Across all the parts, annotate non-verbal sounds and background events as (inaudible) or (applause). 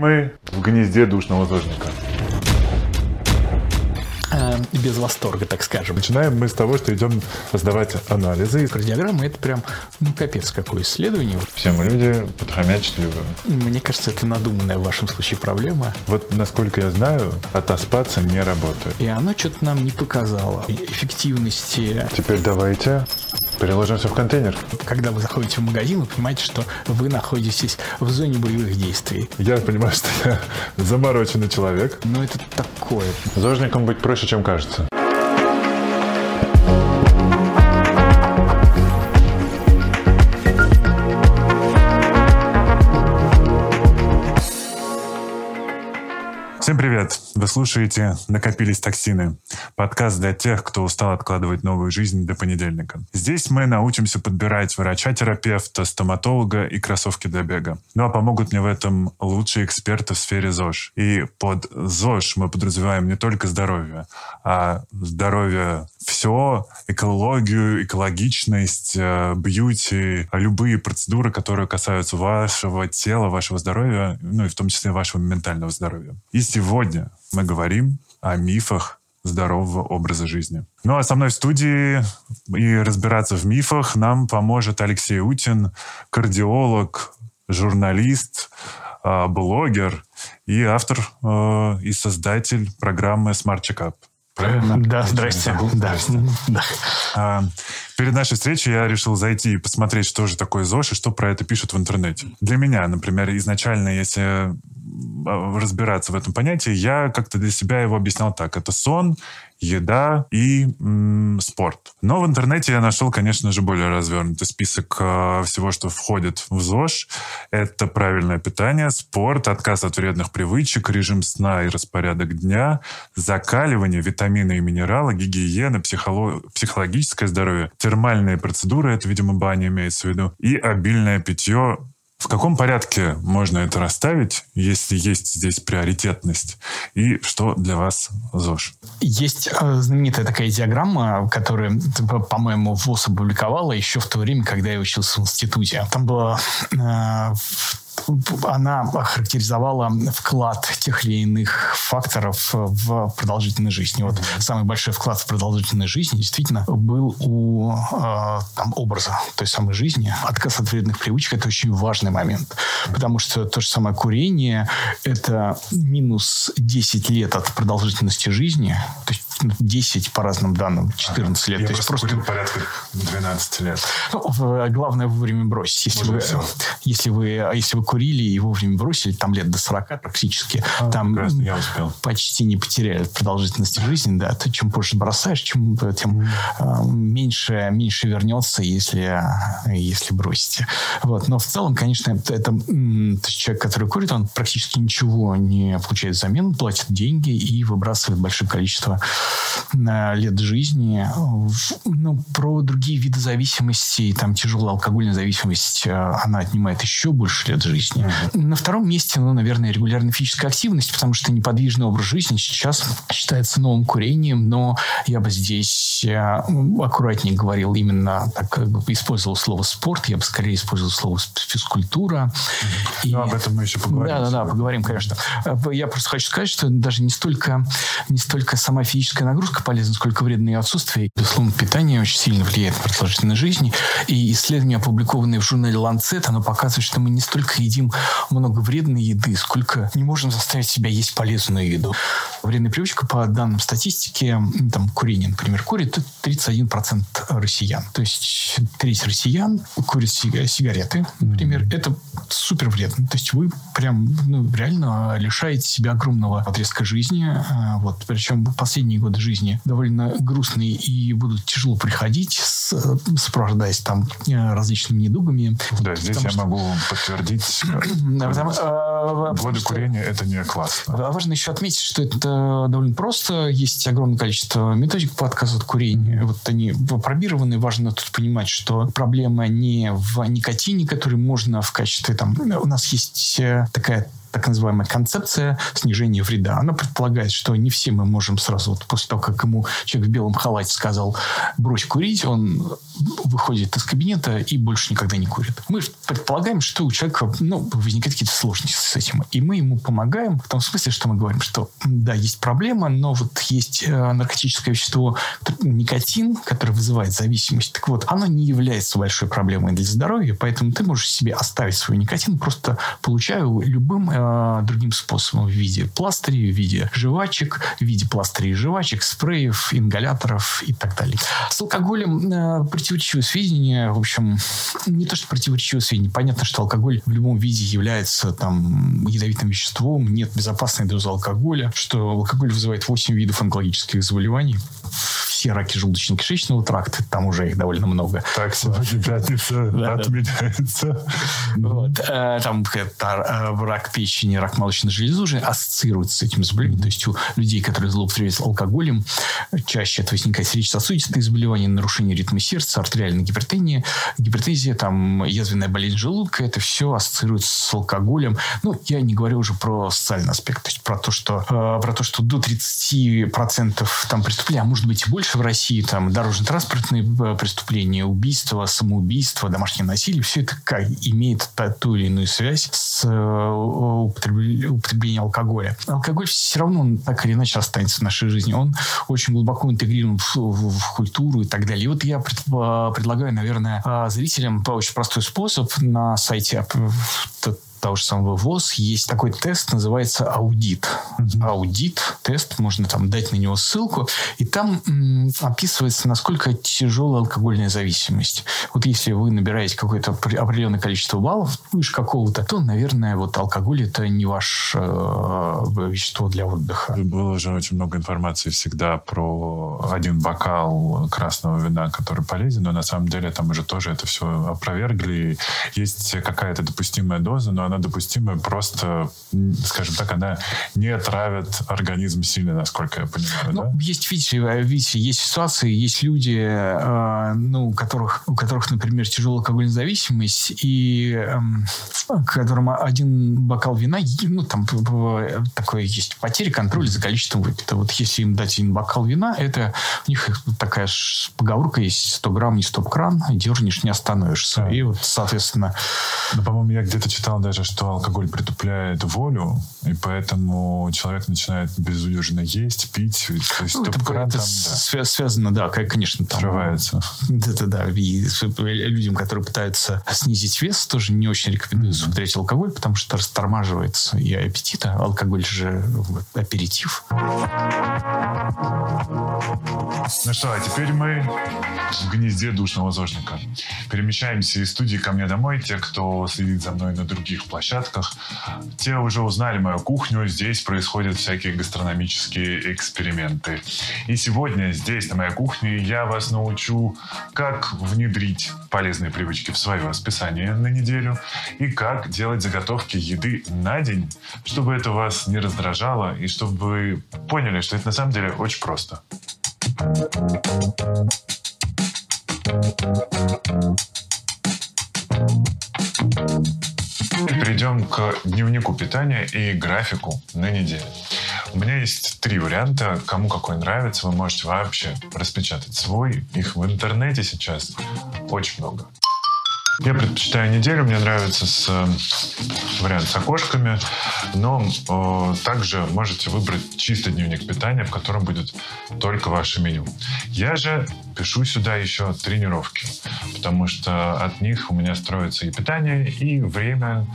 Мы в гнезде душного зожника. Без восторга, так скажем. Начинаем мы с того, что идем сдавать анализы. Кардиограмма – это прям, ну, капец какое исследование. Все мы люди подхомячить любим. Мне кажется, это надуманная в вашем случае проблема. Вот, насколько я знаю, отоспаться не работает. И оно что-то нам не показало эффективности. Теперь давайте переложим все в контейнер. Когда вы заходите в магазин, вы понимаете, что вы находитесь в зоне боевых действий. Я понимаю, что я замороченный человек. Но это такое. Зожником быть проще, чем кажется. Всем привет! Вы слушаете «Накопились токсины» — подкаст для тех, кто устал откладывать новую жизнь до понедельника. Здесь мы научимся подбирать врача-терапевта, стоматолога и кроссовки для бега. Ну а помогут мне в этом лучшие эксперты в сфере ЗОЖ. И под ЗОЖ мы подразумеваем не только здоровье, а здоровье все, экологию, экологичность, э, бьюти, любые процедуры, которые касаются вашего тела, вашего здоровья, ну и в том числе вашего ментального здоровья. И сегодня мы говорим о мифах здорового образа жизни. Ну а со мной в студии и разбираться в мифах нам поможет Алексей Утин, кардиолог, журналист, э, блогер и автор э, и создатель программы Smart Checkup. Правильно? Да, здрасте. Да. да. А, перед нашей встречей я решил зайти и посмотреть, что же такое ЗОЖ и что про это пишут в интернете. Для меня, например, изначально, если а, разбираться в этом понятии, я как-то для себя его объяснял так. Это сон, еда и м, спорт. Но в интернете я нашел, конечно же, более развернутый список э, всего, что входит в ЗОЖ. Это правильное питание, спорт, отказ от вредных привычек, режим сна и распорядок дня, закаливание, витамины и минералы, гигиена, психоло... психологическое здоровье, термальные процедуры, это, видимо, баня имеется в виду, и обильное питье в каком порядке можно это расставить, если есть здесь приоритетность? И что для вас ЗОЖ? Есть э, знаменитая такая диаграмма, которую, по-моему, ВОЗ опубликовала еще в то время, когда я учился в институте. Там было э, она характеризовала вклад тех или иных факторов в продолжительность жизни. Вот самый большой вклад в продолжительность жизни действительно был у э, там, образа той самой жизни. Отказ от вредных привычек – это очень важный момент, потому что то же самое курение – это минус 10 лет от продолжительности жизни, то есть 10 по разным данным, 14 ага. лет. Я то есть просто курил порядка 12 лет. Ну, главное вовремя бросить. Если вы, если, вы, если вы курили и вовремя бросили, там лет до 40 практически, а, там я успел. почти не потеряли продолжительности жизни. Да. Ты чем позже бросаешь, чем, тем э, меньше, меньше вернется, если, если бросите. Вот. Но в целом, конечно, это, это человек, который курит, он практически ничего не получает взамен, платит деньги и выбрасывает большое количество лет жизни. Ну, про другие виды зависимости, там тяжелая алкогольная зависимость, э, она отнимает еще больше лет жизни. Mm-hmm. На втором месте, ну, наверное, регулярная физическая активность, потому что неподвижный образ жизни сейчас считается новым курением, но я бы здесь э, аккуратнее говорил именно, так как бы использовал слово спорт, я бы скорее использовал слово физкультура. Mm-hmm. И... Ну, об этом мы еще поговорим. Да, да, да, поговорим, конечно. Э, я просто хочу сказать, что даже не столько, не столько сама физическая физическая нагрузка полезна, сколько вредное отсутствие. Безусловно, питание очень сильно влияет на продолжительность жизни. И исследования, опубликованные в журнале Lancet, оно показывает, что мы не столько едим много вредной еды, сколько не можем заставить себя есть полезную еду. Вредная привычка, по данным статистики, там, курение, например, курит 31% россиян. То есть треть россиян курят сигареты, например. Это супер вредно. То есть вы прям ну, реально лишаете себя огромного отрезка жизни. А, вот. Причем последние годы жизни довольно грустные и будут тяжело приходить, с, сопровождаясь там э, различными недугами. Да, здесь я что... могу подтвердить. (clears throat) Потому, э, годы курения это не классно. Важно еще отметить, что это довольно просто. Есть огромное количество методик по отказу от курения. Вот они пробированы. Важно тут понимать, что проблема не в никотине, который можно в качестве там... У нас есть э, такая так называемая концепция снижения вреда. Она предполагает, что не все мы можем сразу, вот после того, как ему человек в белом халате сказал «брось курить», он выходит из кабинета и больше никогда не курит. Мы предполагаем, что у человека ну, возникают какие-то сложности с этим. И мы ему помогаем в том смысле, что мы говорим, что да, есть проблема, но вот есть э, наркотическое вещество никотин, которое вызывает зависимость. Так вот, оно не является большой проблемой для здоровья, поэтому ты можешь себе оставить свой никотин, просто получая любым э, другим способом в виде пластырей, в виде жвачек, в виде пластырей жвачек, спреев, ингаляторов и так далее. С алкоголем э, противоречивое сведения, в общем, не то, что противоречивое сведения. Понятно, что алкоголь в любом виде является там ядовитым веществом, нет безопасной дозы алкоголя, что алкоголь вызывает 8 видов онкологических заболеваний все раки желудочно-кишечного тракта, там уже их довольно много. Так, сегодня (laughs) пятница отменяется. Э, там это, рак печени, рак молочной железы уже ассоциируются с этим заболеванием. То есть у людей, которые злоупотребляют алкоголем, чаще это возникает сердечно-сосудистые заболевания, нарушение ритма сердца, артериальная гипертония, гипертезия, там, язвенная болезнь желудка, это все ассоциируется с алкоголем. Ну, я не говорю уже про социальный аспект, то есть про то, что, э, про то, что до 30% там преступлений, а может быть и больше, больше в России, там, дорожно-транспортные э, преступления, убийства, самоубийства, домашнее насилие, все это как, имеет ту или иную связь с э, употреблением алкоголя. Алкоголь все равно он так или иначе останется в нашей жизни. Он очень глубоко интегрирован в, в, в культуру и так далее. И вот я пред, э, предлагаю, наверное, зрителям очень простой способ на сайте того же самого ВОЗ есть такой тест, называется аудит. Mm-hmm. Аудит, тест, можно там дать на него ссылку, и там м, описывается, насколько тяжелая алкогольная зависимость. Вот если вы набираете какое-то определенное количество баллов выше какого-то, то, наверное, вот алкоголь это не ваше э, вещество для отдыха. Было уже очень много информации всегда про один бокал красного вина, который полезен, но на самом деле там уже тоже это все опровергли. Есть какая-то допустимая доза, но она допустимая, просто, скажем так, она не травит организм сильно, насколько я понимаю, ну, да? Есть, видите, видите, есть ситуации, есть люди, э, ну, у которых, у которых, например, тяжелая алкогольная зависимость, и э, которым один бокал вина, ну, там такое есть потеря контроля за количеством выпитого. Вот если им дать один бокал вина, это у них такая поговорка есть 100 грамм, не стоп-кран, дернешь, не остановишься. Да. И вот, соответственно... Ну, по-моему, я где-то читал даже даже, что алкоголь притупляет волю, и поэтому человек начинает безудержно есть, пить. То есть ну, это, это там, да. связано, да, конечно. Там, Срывается. Это да. И людям, которые пытаются снизить вес, тоже не очень рекомендуется mm-hmm. употреблять алкоголь, потому что растормаживается и аппетит. А алкоголь же аперитив. Ну что, а теперь мы в гнезде душного зожника. Перемещаемся из студии ко мне домой. Те, кто следит за мной на других площадках, те уже узнали мою кухню. Здесь происходят всякие гастрономические эксперименты. И сегодня здесь, на моей кухне, я вас научу, как внедрить полезные привычки в свое расписание на неделю и как делать заготовки еды на день, чтобы это вас не раздражало и чтобы вы поняли, что это на самом деле очень просто. Перейдем к дневнику питания и графику на неделю. У меня есть три варианта. Кому какой нравится, вы можете вообще распечатать свой. Их в интернете сейчас очень много. Я предпочитаю неделю, мне нравится с э, вариант с окошками, но э, также можете выбрать чистый дневник питания, в котором будет только ваше меню. Я же пишу сюда еще тренировки, потому что от них у меня строится и питание, и время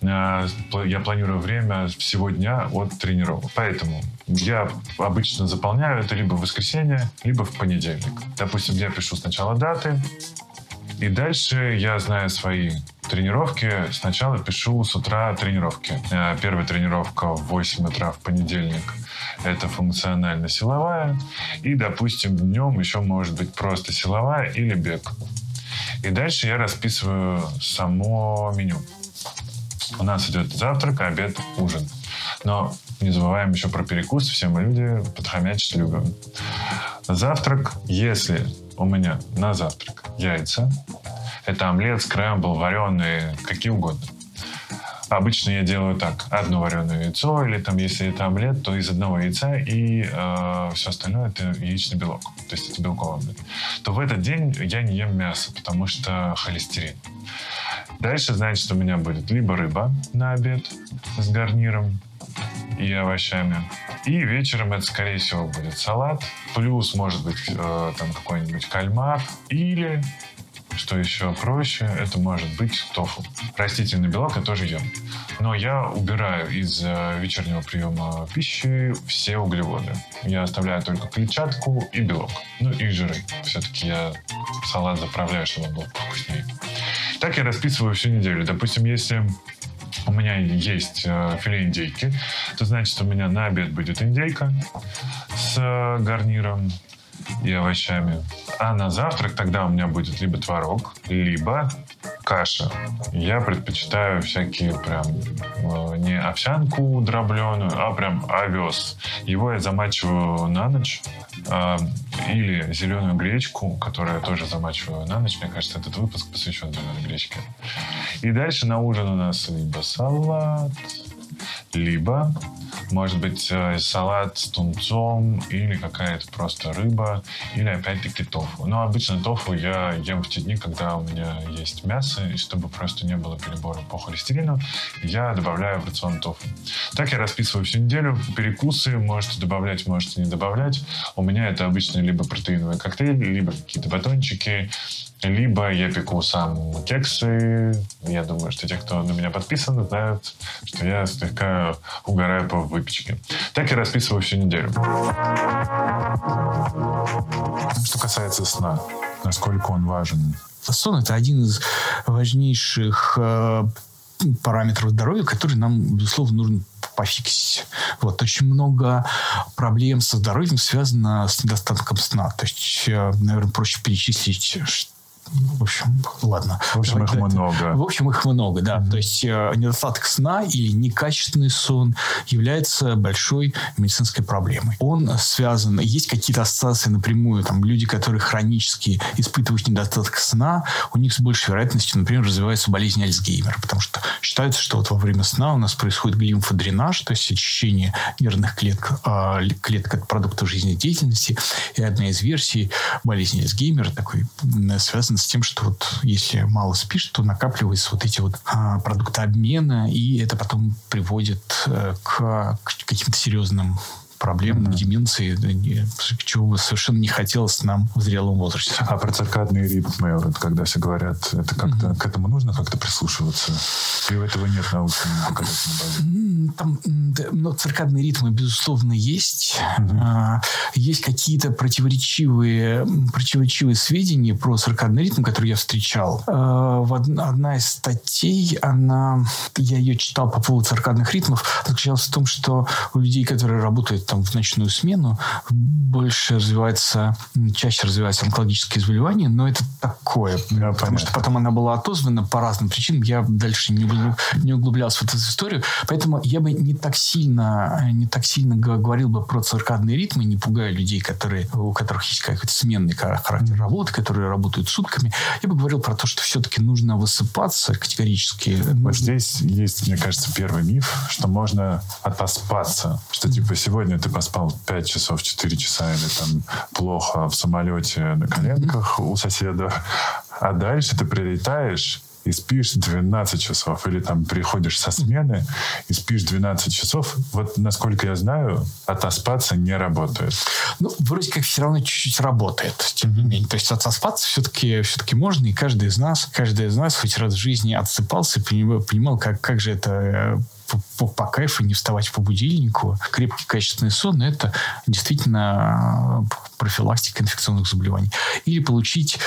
э, я планирую время всего дня от тренировок. Поэтому я обычно заполняю это либо в воскресенье, либо в понедельник. Допустим, я пишу сначала даты, и дальше я знаю свои тренировки. Сначала пишу с утра тренировки. Э, первая тренировка в 8 утра в понедельник. Это функционально-силовая. И, допустим, днем еще может быть просто силовая или бег. И дальше я расписываю само меню. У нас идет завтрак, обед, ужин. Но не забываем еще про перекус. Все мы люди подхомячить любим. Завтрак, если у меня на завтрак яйца. Это омлет, скрэмбл, вареные, какие угодно. Обычно я делаю так. Одно вареное яйцо, или там, если это омлет, то из одного яйца, и э, все остальное это яичный белок. То есть это белковый омлет. То в этот день я не ем мясо, потому что холестерин. Дальше, значит, у меня будет либо рыба на обед с гарниром и овощами. И вечером это, скорее всего, будет салат. Плюс, может быть, э, там какой-нибудь кальмар. Или что еще проще, это может быть тофу. Растительный белок я тоже ем. Но я убираю из э, вечернего приема пищи все углеводы. Я оставляю только клетчатку и белок. Ну и жиры. Все-таки я салат заправляю, чтобы он был вкуснее. Так я расписываю всю неделю. Допустим, если у меня есть э, филе индейки, то значит у меня на обед будет индейка с э, гарниром и овощами. А на завтрак тогда у меня будет либо творог, либо каша. Я предпочитаю всякие прям э, не овсянку дробленую, а прям овес. Его я замачиваю на ночь. Э, или зеленую гречку, которую я тоже замачиваю на ночь. Мне кажется, этот выпуск посвящен зеленой гречке. И дальше на ужин у нас либо салат, либо может быть э, салат с тунцом или какая-то просто рыба, или опять-таки тофу. Но обычно тофу я ем в те дни, когда у меня есть мясо, и чтобы просто не было перебора по холестерину, я добавляю в рацион тофу. Так я расписываю всю неделю. Перекусы можете добавлять, можете не добавлять. У меня это обычно либо протеиновый коктейль, либо какие-то батончики, либо я пеку сам кексы. Я думаю, что те, кто на меня подписан, знают, что я слегка угораю по выпечке. Так я расписываю всю неделю. Что касается сна, насколько он важен? Сон – это один из важнейших э, параметров здоровья, который нам, безусловно, нужно пофиксить. Вот. Очень много проблем со здоровьем связано с недостатком сна. То есть, э, наверное, проще перечислить, в общем, ладно. В общем, их много. В общем, их много, да. Mm-hmm. То есть э, недостаток сна или некачественный сон является большой медицинской проблемой. Он связан, есть какие-то ассоциации напрямую, там, люди, которые хронически испытывают недостаток сна, у них с большей вероятностью, например, развивается болезнь Альцгеймера, потому что считается, что вот во время сна у нас происходит лимфодренаж, то есть очищение нервных клеток, э, клеток от продуктов жизнедеятельности, и одна из версий болезни Альцгеймера такой связана с тем, что вот если мало спишь, то накапливаются вот эти вот а, продукты обмена, и это потом приводит э, к, к каким-то серьезным проблем, mm-hmm. деменции, чего бы совершенно не хотелось нам в зрелом возрасте. А про циркадные ритмы, вот, когда все говорят, это как-то mm-hmm. к этому нужно как-то прислушиваться? И у этого нет научной доказательной базы? Там, ну, циркадные ритмы, безусловно, есть. Mm-hmm. Есть какие-то противоречивые, противоречивые сведения про циркадный ритм, которые я встречал. А, одна из статей, она, я ее читал по поводу циркадных ритмов, заключалась в том, что у людей, которые работают там в ночную смену, больше развивается, чаще развиваются онкологические заболевания, но это такое, да, потому понятно. что потом она была отозвана по разным причинам. Я дальше не, углуб, не углублялся в эту историю, поэтому я бы не так сильно, не так сильно говорил бы про циркадные ритмы, не пугая людей, которые, у которых есть какой-то сменный характер работы, которые работают сутками. Я бы говорил про то, что все-таки нужно высыпаться категорически. Вот здесь есть, мне кажется, первый миф, что можно отоспаться, что типа сегодня ты поспал 5 часов, 4 часа или там плохо в самолете на коленках у соседа, а дальше ты прилетаешь и спишь 12 часов. Или там приходишь со смены и спишь 12 часов. Вот, насколько я знаю, отоспаться не работает. Ну, вроде как все равно чуть-чуть работает, тем не менее. То есть отоспаться все-таки все-таки можно, и каждый из нас, каждый из нас хоть раз в жизни отсыпался и понимал, понимал как, как же это э, по, по, кайфу, не вставать по будильнику. Крепкий качественный сон – это действительно э, профилактика инфекционных заболеваний. Или получить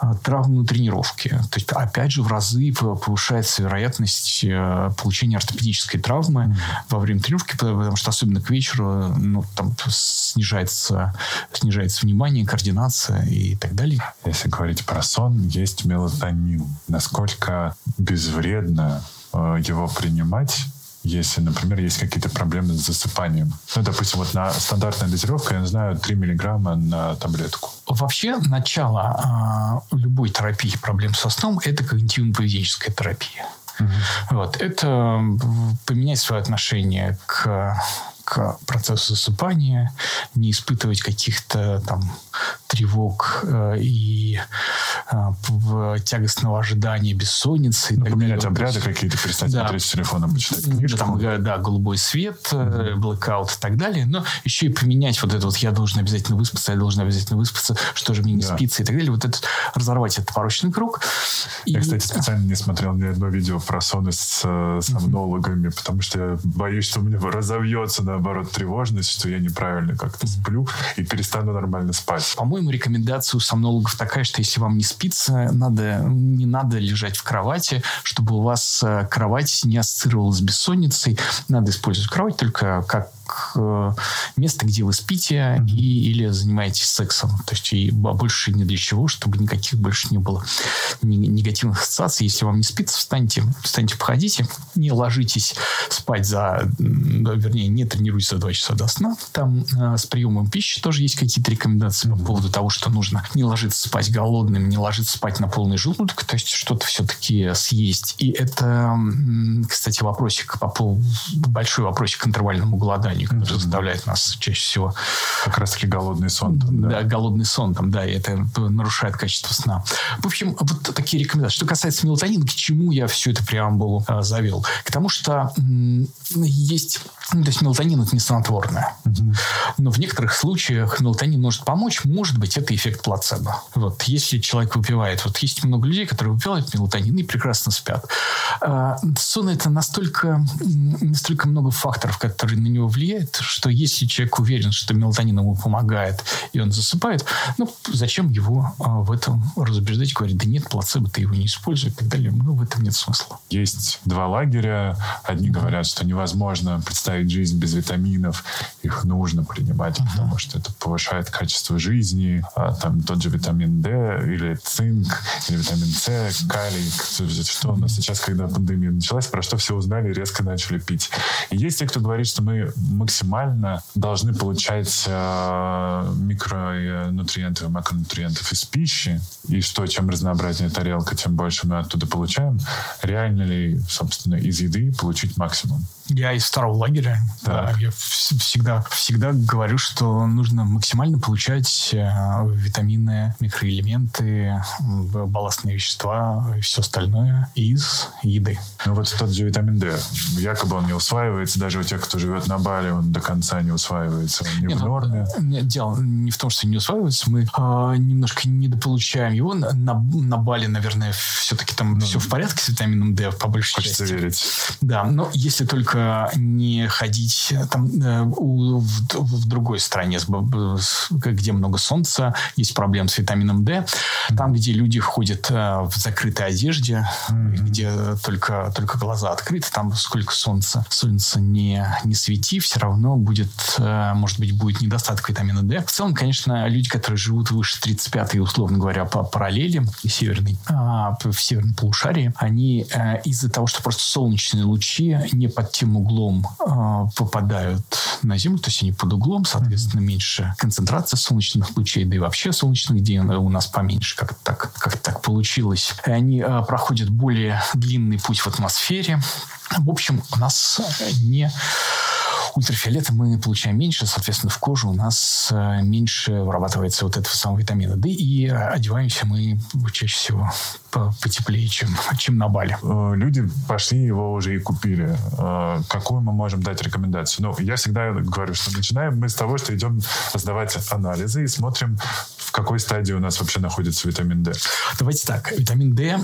э, травму на тренировке. То есть, опять же, в разы повышается вероятность э, получения ортопедической травмы mm-hmm. во время тренировки, потому что особенно к вечеру ну, там снижается, снижается внимание, координация и так далее. Если говорить про сон, есть мелатонин. Насколько безвредно его принимать если, например, есть какие-то проблемы с засыпанием. Ну, допустим, вот на стандартная дозировка, я знаю, 3 миллиграмма на таблетку. Вообще, начало э, любой терапии проблем со сном – это когнитивно-поведенческая терапия. Угу. Вот. Это поменять свое отношение к к процессу засыпания, не испытывать каких-то там тревог э, и э, тягостного ожидания бессонницы. Ну, поменять обряды какие-то, перестать да. смотреть с телефоном, почитать книжку. Там, да, голубой свет, э, блэкаут и так далее. Но еще и поменять вот это вот «я должен обязательно выспаться, я должен обязательно выспаться, что же мне не да. спится» и так далее. Вот этот, разорвать этот порочный круг. Я, и... кстати, специально не смотрел ни одно видео про сон с э, сомнологами, mm-hmm. потому что я боюсь, что у меня разовьется, наоборот, тревожность, что я неправильно как-то сплю и перестану нормально спать. По-моему, рекомендация у сомнологов такая, что если вам не спится, надо, не надо лежать в кровати, чтобы у вас э, кровать не ассоциировалась с бессонницей. Надо использовать кровать только как Э, место, где вы спите и, или занимаетесь сексом. То есть и больше ни для чего, чтобы никаких больше не было негативных ассоциаций. Если вам не спится, встаньте, встаньте, походите, не ложитесь спать за, вернее, не тренируйтесь за два часа до сна. Там э, с приемом пищи тоже есть какие-то рекомендации по поводу того, что нужно не ложиться спать голодным, не ложиться спать на полный желудок, то есть что-то все-таки съесть. И это, кстати, вопросик по поводу, большой вопросик к интервальному голоданию которое mm-hmm. заставляет нас чаще всего. Как раз-таки голодный сон. Там, да? да, голодный сон, там, да, и это нарушает качество сна. В общем, вот такие рекомендации. Что касается мелатонина, к чему я всю эту преамбулу а, завел? К тому, что м- есть... Ну, то есть мелатонин – это не снотворное. Mm-hmm. Но в некоторых случаях мелатонин может помочь. Может быть, это эффект плацебо. Вот если человек выпивает... Вот есть много людей, которые выпивают мелатонин и прекрасно спят. А, сон – это настолько, настолько много факторов, которые на него влияют, влияет, что если человек уверен, что мелатонин ему помогает, и он засыпает, ну, зачем его а, в этом разубеждать, говорить, да нет, плацебо, ты его не используй и так далее. Ну, в этом нет смысла. Есть два лагеря. Одни говорят, что невозможно представить жизнь без витаминов, их нужно принимать, uh-huh. потому что это повышает качество жизни. А, там тот же витамин D или цинк, или витамин С, калий. Что у нас сейчас, когда пандемия началась, про что все узнали и резко начали пить. И есть те, кто говорит, что мы максимально должны получать э, микронутриенты, макронутриентов из пищи, и что чем разнообразнее тарелка, тем больше мы оттуда получаем. Реально ли, собственно, из еды получить максимум? Я из второго лагеря. Да, я всегда, всегда говорю, что нужно максимально получать э, витамины, микроэлементы, балластные вещества и все остальное из еды. Ну вот тот же витамин D. Якобы он не усваивается даже у тех, кто живет на Бали, он до конца не усваивается. Он не нет, в ну, норме. Нет, дело не в том, что не усваивается. Мы э, немножко недополучаем его. На, на Бали, наверное, все-таки там ну, все в порядке с витамином D по большей хочется части. верить. Да, но если только не ходить там, э, в, в другой стране, где много солнца, есть проблем с витамином D. Там, где люди ходят э, в закрытой одежде, mm-hmm. где только, только глаза открыты, там сколько солнца, солнце не, не свети, все равно будет, э, может быть, будет недостаток витамина D. В целом, конечно, люди, которые живут выше 35 условно говоря, по параллели северной, а, в северном полушарии, они из-за того, что просто солнечные лучи не под тем углом э, попадают на Землю, то есть они под углом, соответственно, меньше концентрация солнечных лучей, да и вообще солнечных дней у нас поменьше, как так, как так получилось. И они э, проходят более длинный путь в атмосфере. В общем, у нас не ультрафиолета мы получаем меньше, соответственно, в кожу у нас э, меньше вырабатывается вот этого самого витамина D, и одеваемся мы чаще всего потеплее, чем, чем на Бали. Э, люди пошли его уже и купили. Э, какую мы можем дать рекомендацию? Ну, я всегда говорю, что начинаем мы с того, что идем сдавать анализы и смотрим, в какой стадии у нас вообще находится витамин D. Давайте так. Витамин D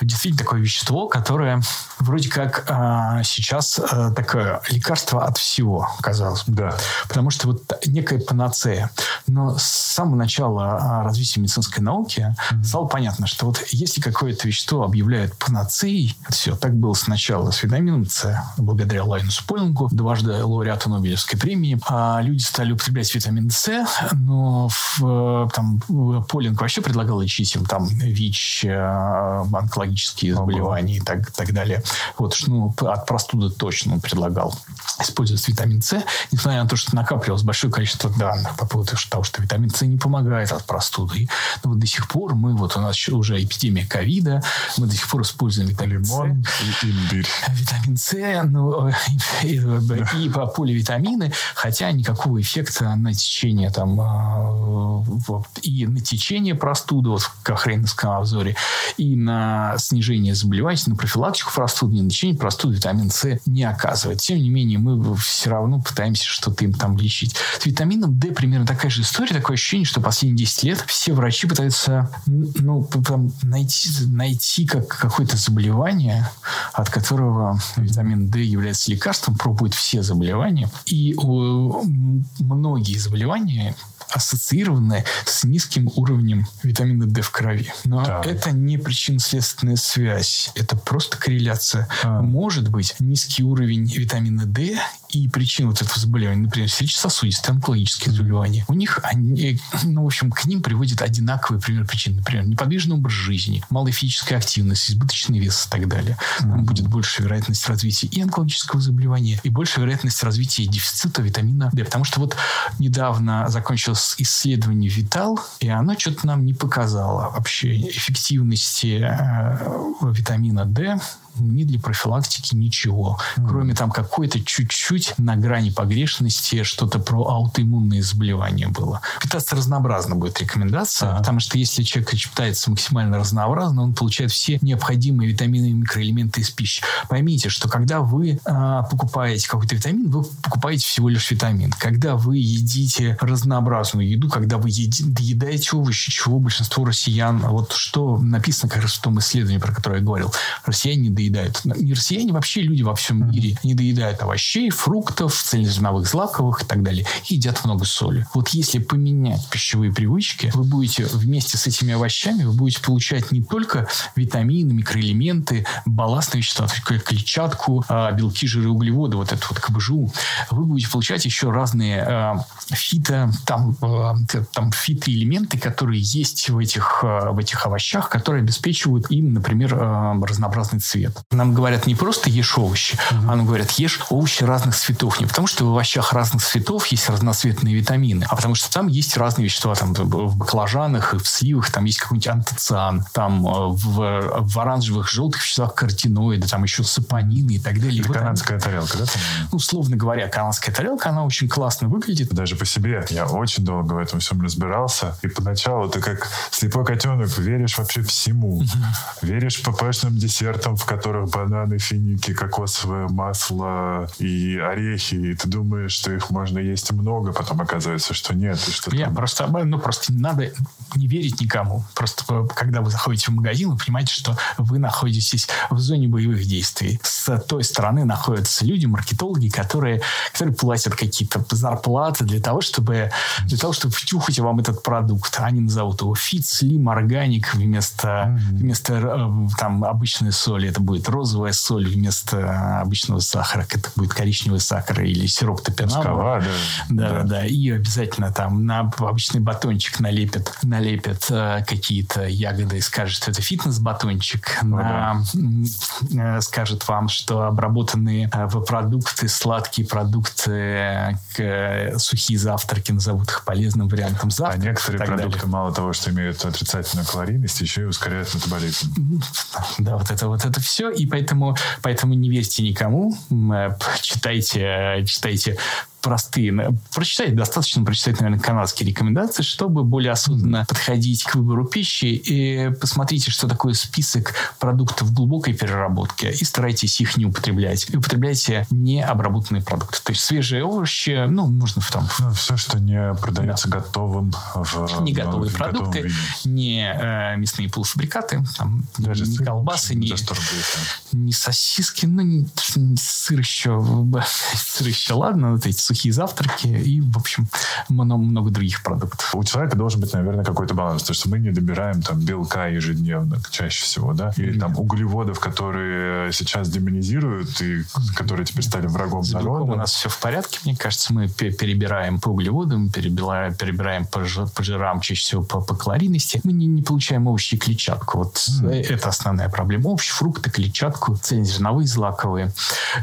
действительно такое вещество, которое вроде как а, сейчас а, такое лекарство от всего, казалось бы. Да. Потому что вот некая панацея. Но с самого начала а, развития медицинской науки mm-hmm. стало понятно, что вот если какое-то вещество объявляют панацеей, все, так было сначала с витамином С, благодаря Лайнусу Полингу, дважды лауреату Нобелевской премии, а люди стали употреблять витамин С, но в, там, Полинг вообще предлагал лечить им там ВИЧ, онкологию онкологические заболевания и так, так далее. Вот, ну, от простуды точно он предлагал использовать витамин С, несмотря на то, что накапливалось большое количество данных по поводу того, что витамин С не помогает от простуды. Но вот до сих пор мы, вот у нас уже эпидемия ковида, мы до сих пор используем витамин Лимон С. и имбирь. Витамин С, ну, и, и, и поливитамины, хотя никакого эффекта на течение там а, и на течение простуды, вот в Кохрейновском обзоре, и на снижение заболеваемости, на профилактику простуды, на лечение простуды витамин С не оказывает. Тем не менее, мы все равно пытаемся что-то им там лечить. С витамином D примерно такая же история, такое ощущение, что последние 10 лет все врачи пытаются ну, там, найти, найти как какое-то заболевание, от которого витамин D является лекарством, пробуют все заболевания. И многие заболевания ассоциированы с низким уровнем витамина D в крови. Но так. это не причинно-следственная связь. Это просто корреляция. А. Может быть, низкий уровень витамина D и причины вот этого заболевания, например, сердечно-сосудистые, онкологические заболевания, у них, они, ну, в общем, к ним приводят одинаковые пример причин. Например, неподвижный образ жизни, малая физическая активность, избыточный вес и так далее. Там будет больше вероятность развития и онкологического заболевания, и больше вероятность развития дефицита витамина D. Потому что вот недавно закончилось исследование Витал, и оно что-то нам не показало вообще эффективности э, витамина D ни для профилактики ничего. Mm. Кроме там какой-то чуть-чуть на грани погрешности что-то про аутоиммунные заболевания было. Питаться разнообразно будет рекомендация, а. потому что если человек питается максимально разнообразно, он получает все необходимые витамины и микроэлементы из пищи. Поймите, что когда вы а, покупаете какой-то витамин, вы покупаете всего лишь витамин. Когда вы едите разнообразную еду, когда вы еди, доедаете овощи, чего большинство россиян, вот что написано как раз в том исследовании, про которое я говорил, россияне не доедают. Не россияне, вообще люди во всем мире не доедают овощей, фруктов, цельнозерновых, злаковых и так далее. И едят много соли. Вот если поменять пищевые привычки, вы будете вместе с этими овощами, вы будете получать не только витамины, микроэлементы, балластные вещества, клетчатку, а, белки, жиры, углеводы, вот эту вот КБЖУ. Вы будете получать еще разные а, фито, там, а, там фитоэлементы, которые есть в этих, в этих овощах, которые обеспечивают им, например, разнообразный цвет. Нам говорят не просто ешь овощи, mm-hmm. а нам говорят ешь овощи разных цветов. Не потому что в овощах разных цветов есть разноцветные витамины, а потому что там есть разные вещества. Там в баклажанах и в сливах там есть какой-нибудь антоциан, там э, в, в оранжевых, желтых веществах каротиноиды, там еще сапонины и так далее. Это вот канадская там, тарелка, да? Ну, условно говоря, канадская тарелка, она очень классно выглядит. Даже по себе. Я очень долго в этом всем разбирался. И поначалу ты как слепой котенок веришь вообще всему. Угу. Веришь ППшным десертам, в которых которых бананы, финики, кокосовое масло и орехи, и ты думаешь, что их можно есть много, потом оказывается, что нет. И что Я просто, ну, просто не надо не верить никому. Просто когда вы заходите в магазин, вы понимаете, что вы находитесь в зоне боевых действий. С той стороны находятся люди, маркетологи, которые, которые платят какие-то зарплаты для того, чтобы, для того, чтобы втюхать вам этот продукт. Они назовут его fit, slim, органик вместо, mm-hmm. вместо э, там обычной соли. Это будет розовая соль вместо обычного сахара. Это будет коричневый сахар или сироп топинамбура. Да, да, да, да. И обязательно там на обычный батончик налепят, налепят э, какие-то ягоды и скажут, что это фитнес-батончик. Ну, на, да. э, скажет вам, что обработанные э, в продукты, сладкие продукты, э, сухие завтраки назовут их полезным вариантом завтрака. А некоторые продукты далее. мало того, что имеют отрицательную калорийность, еще и ускоряют метаболизм. Да, вот это вот это все. И поэтому, поэтому не верьте никому. Э, читайте, читайте простые. Прочитать, достаточно прочитать, наверное, канадские рекомендации, чтобы более осознанно подходить к выбору пищи. И посмотрите, что такое список продуктов глубокой переработки. И старайтесь их не употреблять. И употребляйте необработанные продукты. То есть свежие овощи, ну, можно в том... Ну, все, что не продается да. готовым в Не готовые в продукты, не э, мясные полуфабрикаты, там, Даже не колбасы, не, не сосиски, ну, не, не сыр еще, (laughs) сыр еще, ладно, вот эти сухие завтраки и, в общем, много, много других продуктов. У человека должен быть, наверное, какой-то баланс, то что мы не добираем там белка ежедневно чаще всего, да, или там углеводов, которые сейчас демонизируют и которые теперь стали врагом С народа. у нас все в порядке, мне кажется, мы перебираем по углеводам, перебираем, перебираем по, по жирам, чаще всего по, по калорийности. Мы не, не получаем овощи и клетчатку. Вот mm. это основная проблема. Овощи, фрукты, клетчатку, цельнозерновые, злаковые.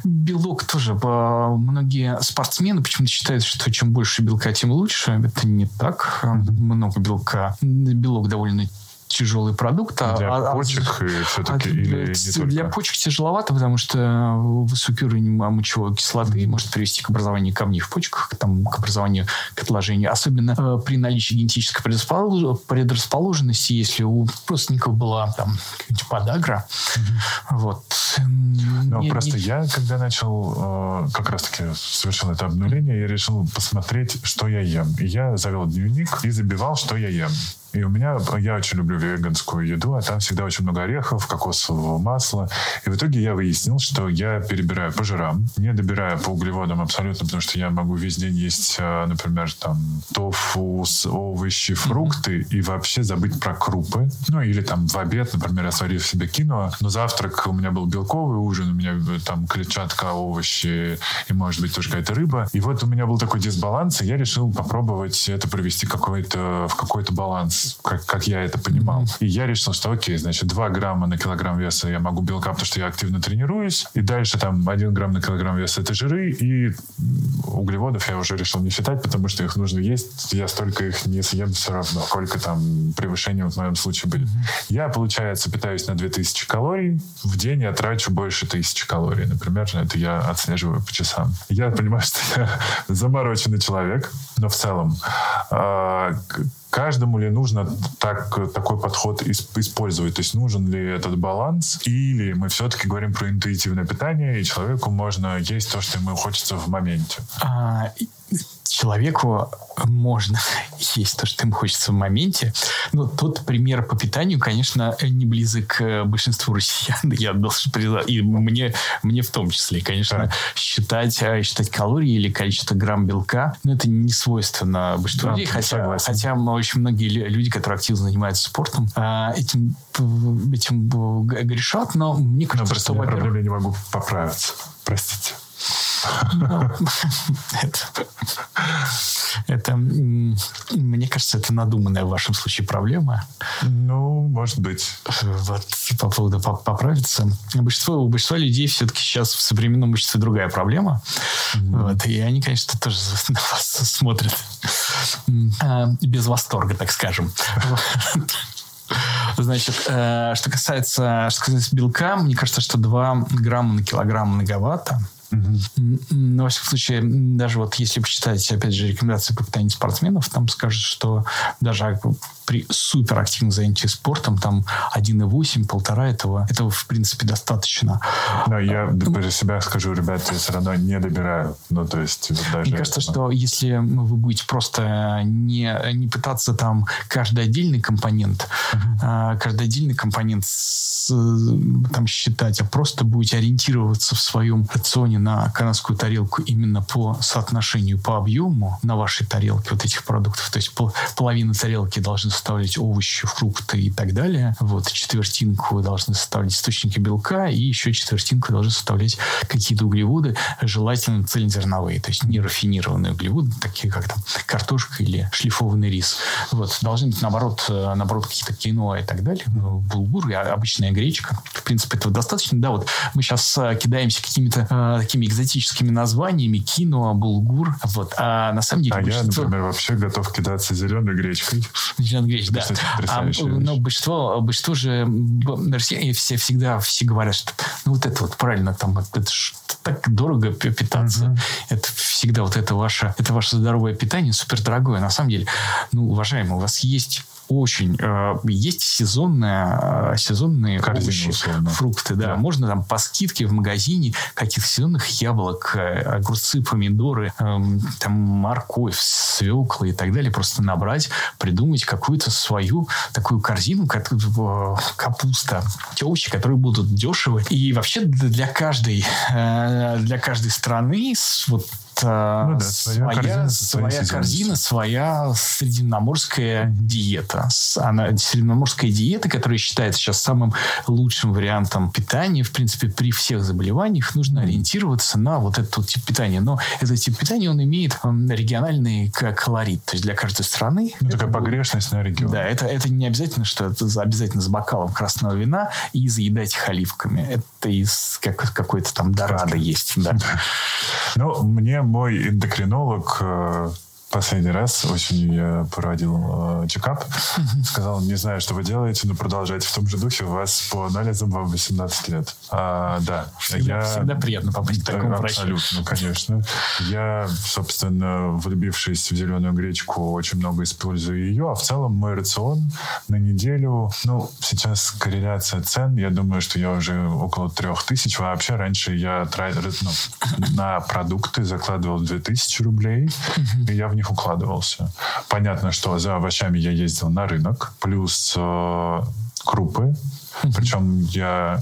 Белок тоже. Многие спортсмены почему-то считают, что чем больше белка, тем лучше. Это не так. Много белка. Белок довольно тяжелый продукт. А для а, почек а, все-таки а, или не только? Для почек тяжеловато, потому что высокий уровень мочевой кислоты может привести к образованию камней в почках, там, к образованию к отложению. Особенно э, при наличии генетической предрасположенности, если у родственников была там подагра. Угу. Вот. Не, просто не... я, когда начал, э, как раз-таки совершил это обнуление, я решил посмотреть, что я ем. И я завел дневник и забивал, что я ем. И у меня, я очень люблю веганскую еду, а там всегда очень много орехов, кокосового масла. И в итоге я выяснил, что я перебираю по жирам, не добираю по углеводам абсолютно, потому что я могу весь день есть, а, например, там, тофу, овощи, фрукты и вообще забыть про крупы. Ну, или там в обед, например, я сварил себе кино, но завтрак у меня был белковый ужин, у меня э, там клетчатка, овощи и, может быть, тоже какая-то рыба. И вот у меня был такой дисбаланс, и я решил попробовать это провести какой-то, в какой-то баланс как, как я это понимал. И я решил, что окей, значит, 2 грамма на килограмм веса я могу белка, потому что я активно тренируюсь, и дальше там 1 грамм на килограмм веса это жиры, и углеводов я уже решил не считать, потому что их нужно есть, я столько их не съем все равно, сколько там превышения в моем случае были. Я, получается, питаюсь на 2000 калорий, в день я трачу больше 1000 калорий, например, это я отслеживаю по часам. Я понимаю, что я (laughs) замороченный человек, но в целом а, каждому ли нужно так, такой подход использовать? То есть нужен ли этот баланс? Или мы все-таки говорим про интуитивное питание, и человеку можно есть то, что ему хочется в моменте? А, человеку можно есть то, что им хочется в моменте. Но тот пример по питанию, конечно, не близок к большинству россиян. (laughs) Я должен признать, и мне, мне в том числе. Конечно, да. считать, э, считать калории или количество грамм белка, ну, это не свойственно большинству да, людей. Хотя, хотя очень многие люди, которые активно занимаются спортом, а, этим, этим грешат, но мне кажется, но что... Я не могу поправиться. Простите. Это, мне кажется, это надуманная в вашем случае проблема. Ну, может быть. Вот по поводу поправиться. Большинство, у большинства людей все-таки сейчас в современном обществе другая проблема. Mm-hmm. Вот, и они, конечно, тоже (laughs) на вас смотрят а, без восторга, так скажем. Значит, э, что касается, что касается белка, мне кажется, что 2 грамма на килограмм многовато. Но, во всяком случае, даже вот если почитать, опять же, рекомендации по питанию спортсменов, там скажут, что даже при суперактивном занятии спортом там 1,8, полтора этого, этого в принципе достаточно. Но я про себя скажу, ребят, я все равно не добираю. Ну, то есть даже... Мне кажется, что если вы будете просто не, не пытаться там каждый отдельный компонент, uh-huh. каждый отдельный компонент с, там считать, а просто будете ориентироваться в своем рационе на канадскую тарелку именно по соотношению по объему на вашей тарелке вот этих продуктов. То есть пол, половина тарелки должны составлять овощи, фрукты и так далее. Вот четвертинку должны составлять источники белка, и еще четвертинку должны составлять какие-то углеводы, желательно цельнозерновые, то есть не рафинированные углеводы, такие как там картошка или шлифованный рис. Вот. Должны быть, наоборот, э, наоборот какие-то киноа и так далее. Ну, булгур и обычная гречка. В принципе, этого достаточно. Да, вот мы сейчас э, кидаемся какими-то э, такими экзотическими названиями, киноа, булгур. Вот. А на самом деле... А большинство... я, например, вообще готов кидаться зеленой гречкой. Зеленой вещь, да. А, но большинство, большинство же россияне все всегда все говорят, что ну вот это вот правильно, там это ж так дорого питаться. Mm-hmm. Это всегда вот это ваше, это ваше здоровое питание супер дорогое. На самом деле, ну, уважаемые, у вас есть очень. Э, есть сезонные, э, сезонные овощи, условно. фрукты. Да. да. Можно там по скидке в магазине каких-то сезонных яблок, э, огурцы, помидоры, эм, там морковь, свекла и так далее. Просто набрать, придумать какую-то свою такую корзину, капуста, те овощи, которые будут дешевы. И вообще для каждой, для каждой страны вот это ну, да, своя, корзина, своя, корзина, своя средиземноморская mm-hmm. диета. Она, средиземноморская диета, которая считается сейчас самым лучшим вариантом питания. В принципе, при всех заболеваниях нужно ориентироваться на вот этот вот тип питания. Но этот тип питания, он имеет региональный колорит. То есть для каждой страны... Ну, такая погрешность на регион. Да, это, это не обязательно, что это обязательно с бокалом красного вина и заедать их оливками. Это из как, какой-то там дорада есть. Да. (laughs) Ну, мне мой эндокринолог э, Последний раз осенью я проводил э, чекап. Сказал, не знаю, что вы делаете, но продолжайте в том же духе. У вас по анализам вам 18 лет. А, да. Всегда, я, всегда приятно попасть к такому Абсолютно, конечно. Я, собственно, влюбившись в зеленую гречку, очень много использую ее. А в целом мой рацион на неделю... Ну, сейчас корреляция цен. Я думаю, что я уже около трех тысяч. Вообще раньше я ну, на продукты закладывал 2000 рублей. И я в них укладывался. Понятно, что за овощами я ездил на рынок, плюс э, крупы. Причем я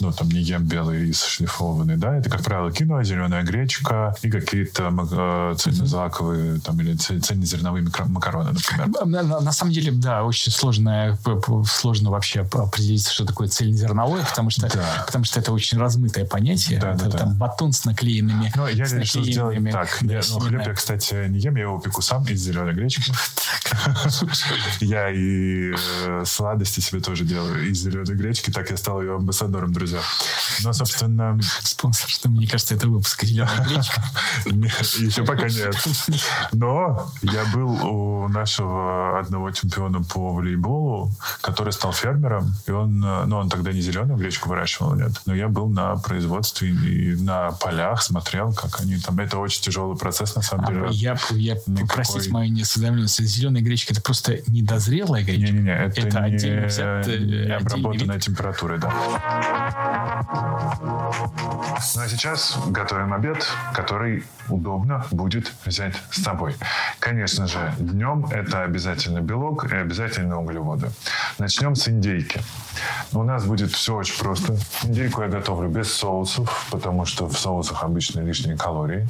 ну, там не ем белый рис шлифованный, да, это, как правило, кино, зеленая гречка и какие-то э, цельнозлаковые там, или цельнозерновые макароны, например. На, на, на самом деле, да, очень сложно, сложно вообще определить, что такое цельнозерновое, потому что, да. потому что это очень размытое понятие. Да, это, да, там да. батон с наклеенными Но я с решил сделать так. Я, ну, хлеб я, кстати, не ем, я его пеку сам из зеленой гречки. (laughs) (laughs) Я и э, сладости себе тоже делаю из зеленой гречки, так я стал ее амбассадором друзья. Но, собственно... Спонсор, что мне кажется, это выпуск. (laughs) Еще пока (laughs) нет. Но я был у нашего одного чемпиона по волейболу, который стал фермером, и он, ну, он тогда не зеленую гречку выращивал, нет, но я был на производстве и на полях смотрел, как они там... Это очень тяжелый процесс, на самом а, деле. Я, я попросить мою неосведомленность. Зеленая гречка — это просто недозрелая гречка? Не-не-не, это, это не, отдельно взят, не обработанная температурой, да. Ну а сейчас готовим обед, который удобно будет взять с собой. Конечно же, днем это обязательно белок и обязательно углеводы. Начнем с индейки. У нас будет все очень просто. Индейку я готовлю без соусов, потому что в соусах обычно лишние калории.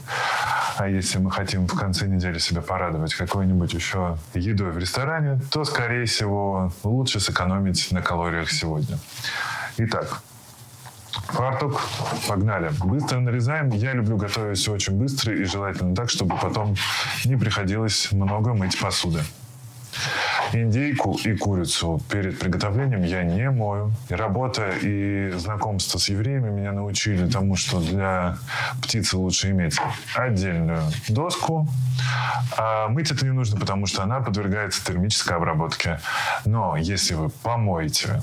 А если мы хотим в конце недели себя порадовать какой-нибудь еще едой в ресторане, то, скорее всего, лучше сэкономить на калориях сегодня. Итак, Фартук, погнали. Быстро нарезаем. Я люблю готовить все очень быстро и желательно так, чтобы потом не приходилось много мыть посуды. Индейку и курицу перед приготовлением я не мою. Работа и знакомство с евреями меня научили тому, что для птицы лучше иметь отдельную доску. А мыть это не нужно, потому что она подвергается термической обработке. Но если вы помоете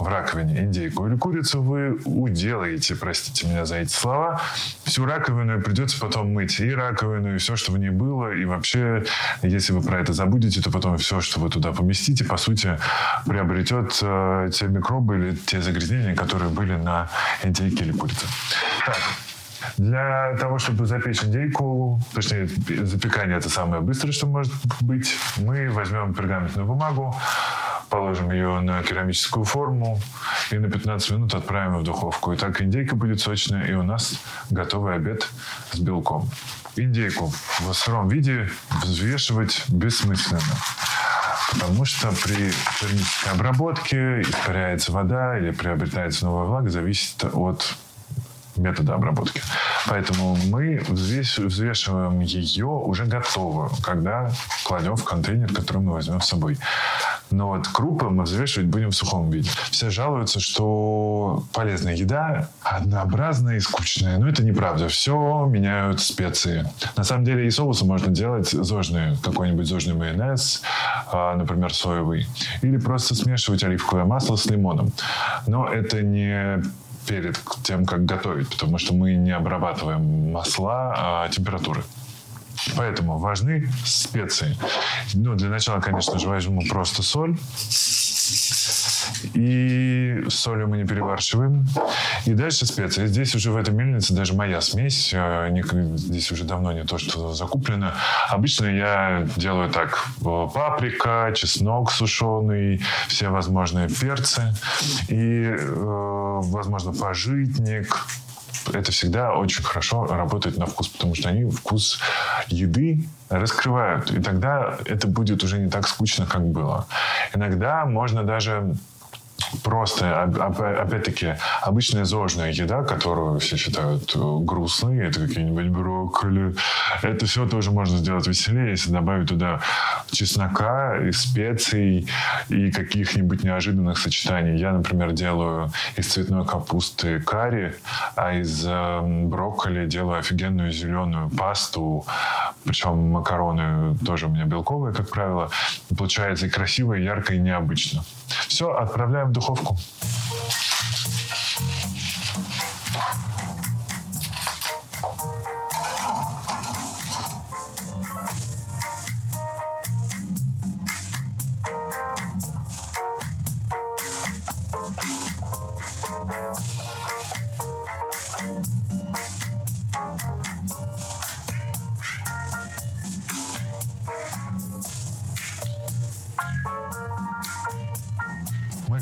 в раковине индейку или курицу, вы уделаете, простите меня за эти слова, всю раковину придется потом мыть. И раковину, и все, что в ней было. И вообще, если вы про это забудете, то потом все, что вы туда поместите, по сути, приобретет э, те микробы или те загрязнения, которые были на индейке или курице. Так, для того, чтобы запечь индейку, точнее, запекание это самое быстрое, что может быть, мы возьмем пергаментную бумагу, положим ее на керамическую форму и на 15 минут отправим в духовку. И так индейка будет сочная, и у нас готовый обед с белком. Индейку в сыром виде взвешивать бессмысленно. Потому что при термической обработке испаряется вода или приобретается новая влага, зависит от метода обработки. Поэтому мы взвешиваем ее уже готовую, когда кладем в контейнер, который мы возьмем с собой. Но вот крупы мы взвешивать будем в сухом виде. Все жалуются, что полезная еда однообразная и скучная. Но это неправда. Все меняют специи. На самом деле и соусы можно делать зожные. Какой-нибудь зожный майонез, а, например, соевый. Или просто смешивать оливковое масло с лимоном. Но это не перед тем, как готовить, потому что мы не обрабатываем масла а температуры. Поэтому важны специи. Ну, для начала, конечно же, возьму просто соль. И солью мы не перебарщиваем. И дальше специи. Здесь уже в этой мельнице даже моя смесь. Э, здесь уже давно не то, что закуплено. Обычно я делаю так. Паприка, чеснок сушеный, все возможные перцы. И, э, возможно, пожитник, это всегда очень хорошо работает на вкус, потому что они вкус еды раскрывают. И тогда это будет уже не так скучно, как было. Иногда можно даже просто, опять-таки, обычная зожная еда, которую все считают э, грустной, это какие-нибудь брокколи, это все тоже можно сделать веселее, если добавить туда чеснока, и специй и каких-нибудь неожиданных сочетаний. Я, например, делаю из цветной капусты карри, а из э, брокколи делаю офигенную зеленую пасту, причем макароны тоже у меня белковые, как правило. Получается и красиво, и ярко, и необычно. Все, отправляем в духовку.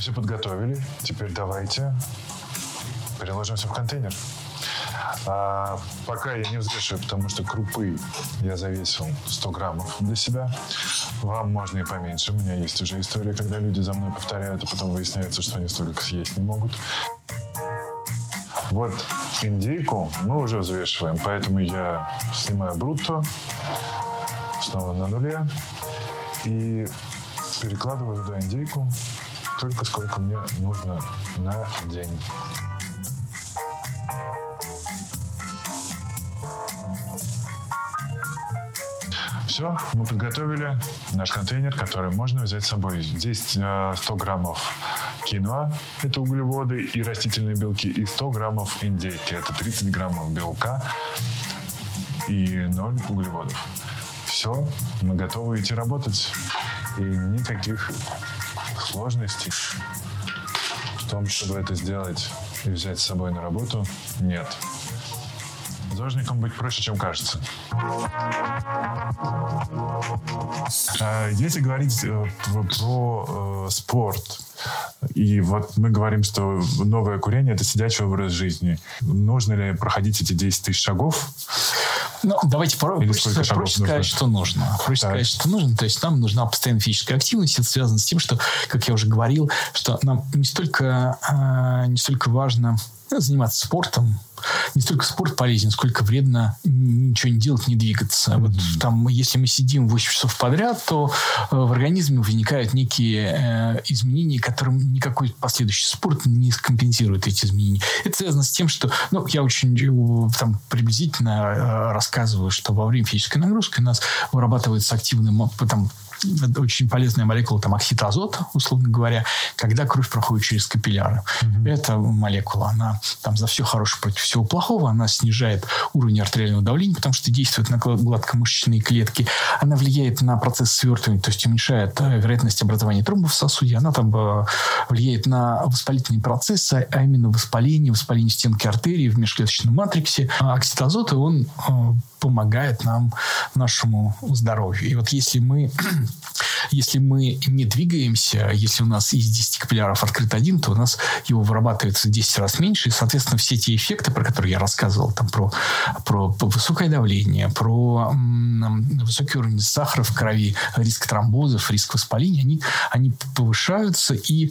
Все подготовили. Теперь давайте переложим все в контейнер. А, пока я не взвешиваю, потому что крупы я завесил 100 граммов для себя. Вам можно и поменьше. У меня есть уже история, когда люди за мной повторяют, а потом выясняется, что они столько съесть не могут. Вот индейку мы уже взвешиваем, поэтому я снимаю брутто, снова на нуле и перекладываю туда индейку столько, сколько мне нужно на день. Все, мы подготовили наш контейнер, который можно взять с собой. Здесь 100 э, граммов киноа, это углеводы и растительные белки, и 100 граммов индейки, это 30 граммов белка и 0 углеводов. Все, мы готовы идти работать. И никаких сложностей в том, чтобы это сделать и взять с собой на работу, нет. Зожником быть проще, чем кажется. А, если говорить э, про э, спорт, и вот мы говорим, что новое курение – это сидячий образ жизни. Нужно ли проходить эти 10 тысяч шагов? Ну, давайте Или проще, проще нужно? сказать, что нужно. Проще так. сказать, что нужно. То есть нам нужна постоянная физическая активность. Это связано с тем, что, как я уже говорил, что нам не столько, э, не столько важно заниматься спортом, не столько спорт полезен, сколько вредно ничего не делать, не двигаться. Mm-hmm. Вот там, если мы сидим 8 часов подряд, то э, в организме возникают некие э, изменения, которым никакой последующий спорт не скомпенсирует эти изменения. Это связано с тем, что, ну, я очень э, там приблизительно э, рассказываю, что во время физической нагрузки у нас вырабатывается активный там, очень полезная молекула, там, оксид азота, условно говоря, когда кровь проходит через капилляры. Mm-hmm. Эта молекула, она там за все хорошее против всего плохого, она снижает уровень артериального давления, потому что действует на гладкомышечные клетки, она влияет на процесс свертывания, то есть уменьшает э, вероятность образования тромбов в сосуде, она там э, влияет на воспалительные процессы, а именно воспаление, воспаление стенки артерии в межклеточном матриксе. А оксид азота, он э, помогает нам, нашему здоровью. И вот если мы, если мы не двигаемся, если у нас из 10 капилляров открыт один, то у нас его вырабатывается 10 раз меньше, и, соответственно, все эти эффекты, про которые я рассказывал, там, про, про высокое давление, про м, высокий уровень сахара в крови, риск тромбозов, риск воспаления, они, они повышаются, и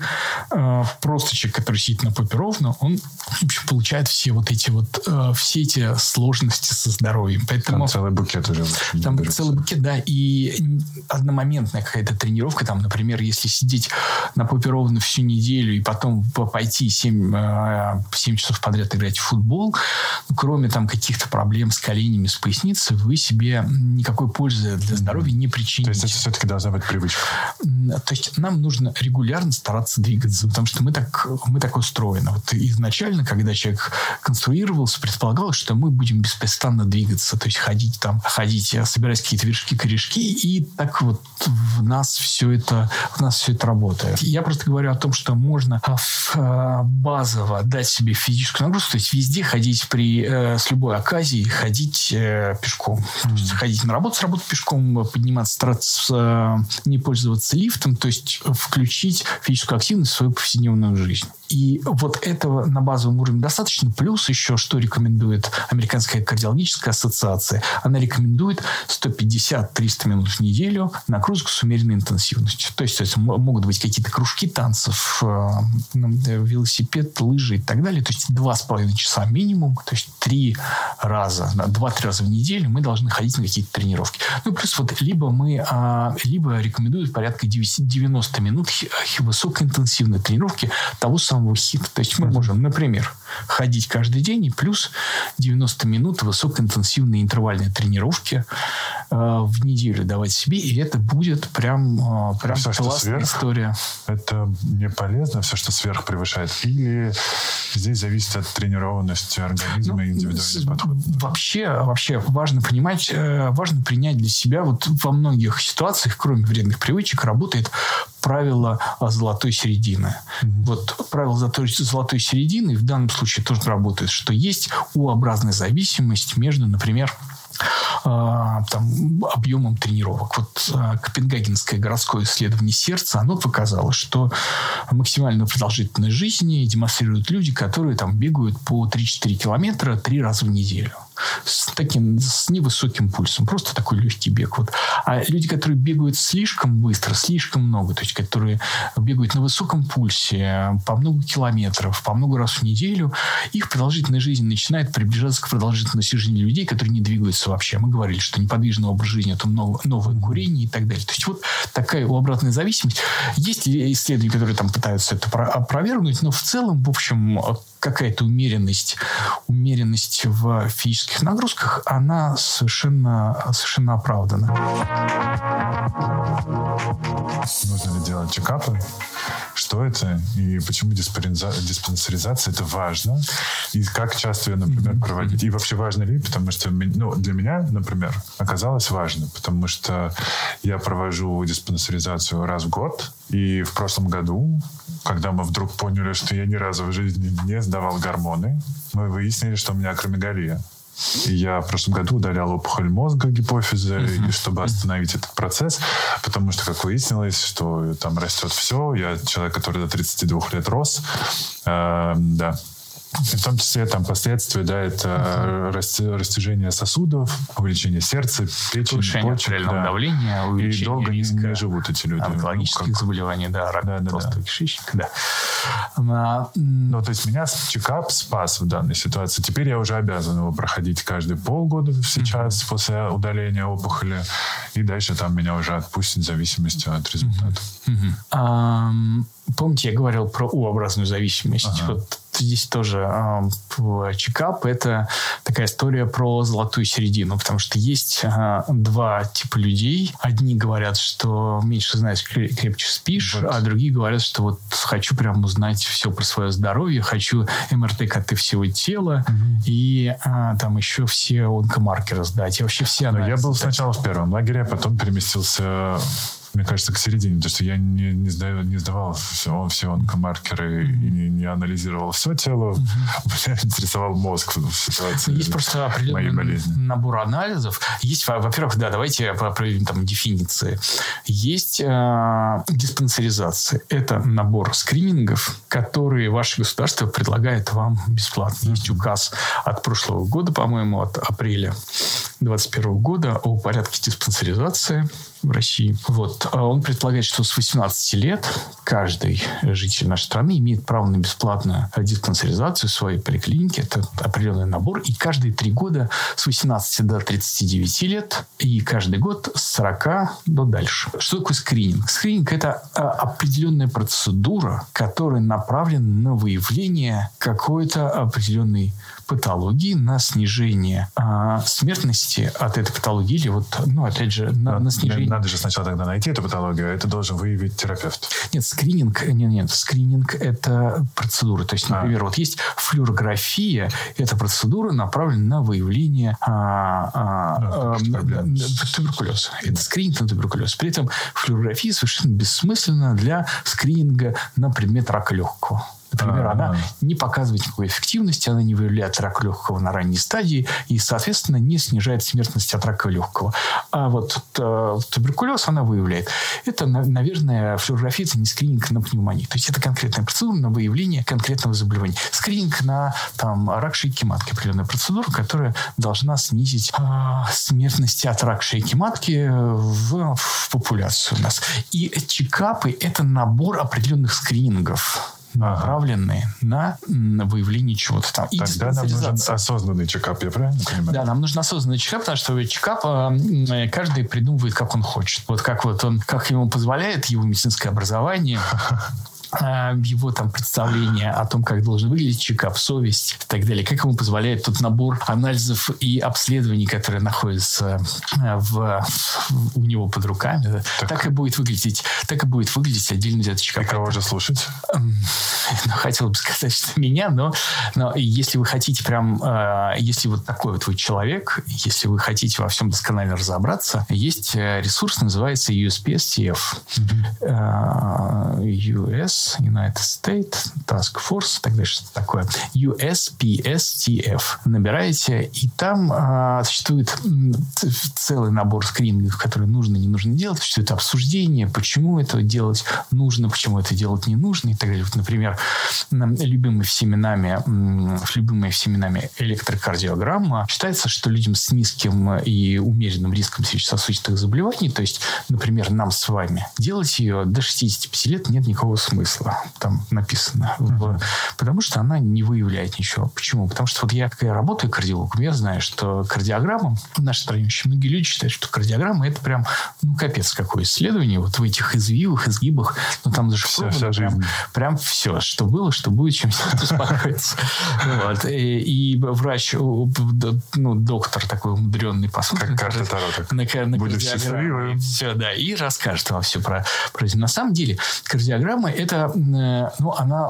э, просто человек, который сидит на попе ровно, он в общем, получает все вот эти вот, э, все эти сложности со здоровьем. Поэтому, там целый букет уже. Там берется. целый букет, да. И одномоментная какая-то тренировка, там, например, если сидеть на попе ровно всю неделю и потом пойти 7, 7 э, часов подряд играть в футбол, ну, кроме там каких-то проблем с коленями, с поясницей, вы себе никакой пользы для здоровья не причините. То есть это все-таки должна быть привычка? То есть нам нужно регулярно стараться двигаться, потому что мы так, мы так устроены. Вот изначально, когда человек конструировался, предполагалось, что мы будем беспрестанно двигаться. То есть ходить там, ходить, собирать какие-то вершки, корешки, и так вот в нас все это, в нас все это работает. Я просто говорю о том, что можно а, а, базово дать себе физическую нагрузку, то есть везде ходить при, э, с любой оказией, ходить э, пешком. То есть ходить на работу, с работы пешком, подниматься, стараться не пользоваться лифтом, то есть включить физическую активность в свою повседневную жизнь. И вот этого на базовом уровне достаточно. Плюс еще, что рекомендует Американская кардиологическая ассоциация. Она рекомендует 150-300 минут в неделю нагрузку с умеренной интенсивностью. То есть, то есть могут быть какие-то кружки танцев, э, велосипед, лыжи и так далее. То есть два с половиной часа минимум. То есть три раза, два-три раза в неделю мы должны ходить на какие-то тренировки. Ну, плюс вот либо мы, а, либо рекомендуют порядка 90 минут высокоинтенсивной тренировки того самого самого хита. То есть мы можем, например, ходить каждый день и плюс 90 минут высокоинтенсивной интервальной тренировки э, в неделю давать себе, и это будет прям, э, прям все, классная сверх, история. Это не полезно, все, что сверх превышает? Или здесь зависит от тренированности организма ну, и индивидуального подхода? Вообще, вообще важно понимать, э, важно принять для себя вот во многих ситуациях, кроме вредных привычек, работает правило золотой середины. Mm-hmm. Вот правило золотой, золотой середины в данном случае тоже работает, что есть U-образная зависимость между, например, а, там, объемом тренировок. Вот а, Копенгагенское городское исследование сердца, оно показало, что максимальную продолжительность жизни демонстрируют люди, которые там бегают по 3-4 километра три раза в неделю с таким, с невысоким пульсом. Просто такой легкий бег. Вот. А люди, которые бегают слишком быстро, слишком много, то есть которые бегают на высоком пульсе по много километров, по много раз в неделю, их продолжительность жизни начинает приближаться к продолжительности жизни людей, которые не двигаются вообще. Мы говорили, что неподвижный образ жизни – это новое, новое курение и так далее. То есть вот такая обратная зависимость. Есть исследования, которые там пытаются это опровергнуть, но в целом, в общем, какая-то умеренность, умеренность в физических нагрузках, она совершенно, совершенно оправдана. Нужно ли делать чекапы? Что это? И почему диспансеризация это важно? И как часто ее, например, проводить? И вообще важно ли? Потому что ну, для меня, например, оказалось важно, потому что я провожу диспансеризацию раз в год, и в прошлом году, когда мы вдруг поняли, что я ни разу в жизни не сдавал гормоны, мы выяснили, что у меня акромегалия. Я в прошлом году удалял опухоль мозга, гипофиза, uh-huh. чтобы остановить этот процесс, потому что, как выяснилось, что там растет все. Я человек, который до 32 лет рос. Э, да, в том числе там последствия, да, это uh-huh. растяжение сосудов, увеличение сердца, печени, повышение почек, артериального да. давления, увеличение и долго риска не, живут эти люди. Онкологических ну, как... заболеваний, да, рак да, да, толстого да. кишечника, да. А, ну, то есть меня чекап спас в данной ситуации. Теперь я уже обязан его проходить каждые полгода сейчас uh-huh. после удаления опухоли, и дальше там меня уже отпустят в зависимости от результата. Uh-huh. Um, помните, я говорил про U-образную зависимость. Uh-huh. Вот здесь тоже э, чекап – это такая история про золотую середину, потому что есть э, два типа людей. Одни говорят, что меньше знаешь, крепче спишь, вот. а другие говорят, что вот хочу прям узнать все про свое здоровье, хочу МРТ коты всего тела угу. и а, там еще все онкомаркеры сдать. И вообще все анализы. Я был сначала в первом лагере, а потом переместился мне кажется, к середине, потому что я не, не, сдаю, не сдавал все, все онкомаркеры mm-hmm. и не, не анализировал все тело. Mm-hmm. Меня интересовал мозг в ситуации. Есть просто определенный набор анализов. Есть, во-первых, да, давайте определим там дефиниции. Есть э, диспансеризация. Это набор скринингов, которые ваше государство предлагает вам бесплатно. Есть указ от прошлого года, по-моему, от апреля 2021 года о порядке диспансеризации в России. Вот. А он предполагает, что с 18 лет каждый житель нашей страны имеет право на бесплатную диспансеризацию своей поликлинике. Это определенный набор. И каждые три года с 18 до 39 лет и каждый год с 40 до дальше. Что такое скрининг? Скрининг – это а, определенная процедура, которая направлена на выявление какой-то определенной патологии, на снижение а, смертности от этой патологии или вот, ну, опять же, на, на снижение... Надо же сначала тогда найти эту патологию, а это должен выявить терапевт. Нет, скрининг, нет, нет, скрининг – это процедура. То есть, например, а. вот есть флюорография, это процедура направлена на выявление а, а, а, туберкулеза. Это скрининг на туберкулез. При этом флюорография совершенно бессмысленна для скрининга на предмет рака легкого Например, А-а-а. она не показывает никакой эффективности, она не выявляет рак легкого на ранней стадии и, соответственно, не снижает смертность от рака легкого. А вот э, туберкулез она выявляет. Это, наверное, флюорография – это не скрининг на пневмонию. То есть это конкретная процедура на выявление конкретного заболевания. Скрининг на там, рак шейки матки. Определенная процедура, которая должна снизить э, смертность от рака шейки матки в, в популяцию у нас. И чекапы – это набор определенных скринингов направленные на, выявление чего-то там. И Тогда нам нужен осознанный чекап, я правильно понимаю? Да, нам нужен осознанный чекап, потому что чекап э, каждый придумывает, как он хочет. Вот как вот он, как ему позволяет его медицинское образование, (laughs) его там представление о том, как должен выглядеть чекап, совесть и так далее, как ему позволяет тот набор анализов и обследований, которые находятся э, в, у него под руками, так. так и будет выглядеть, так и будет выглядеть отдельно взятый чекап. И кого же слушать? Эм, ну, хотел бы сказать, что меня, но, но если вы хотите прям, э, если вот такой вот вы человек, если вы хотите во всем досконально разобраться, есть ресурс, называется USPSTF. Mm-hmm. US United States Task Force, так далее, что такое, USPSTF. Набираете, и там а, существует целый набор скринингов, которые нужно и не нужно делать, существует обсуждение, почему это делать нужно, почему это делать не нужно и так далее. Вот, например, любимый всеми нами, любимая всеми нами электрокардиограмма. Считается, что людям с низким и умеренным риском сердечно-сосудистых заболеваний, то есть, например, нам с вами, делать ее до 65 лет нет никакого смысла смысла там написано. Uh-huh. Потому что она не выявляет ничего. Почему? Потому что вот я, когда я работаю кардиологом, я знаю, что кардиограмма, в нашей стране очень многие люди считают, что кардиограмма это прям, ну, капец какое исследование. Вот в этих извивах, изгибах, ну, там даже все, вся прям, прям все, что было, что будет, чем успокоиться. (laughs) Вот. И, и врач, ну, доктор такой умудренный посмотрит. Как карта Таро. На, на. Все, да, и расскажет вам все про, про На самом деле, кардиограмма это это, э, ну, она